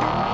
Bye.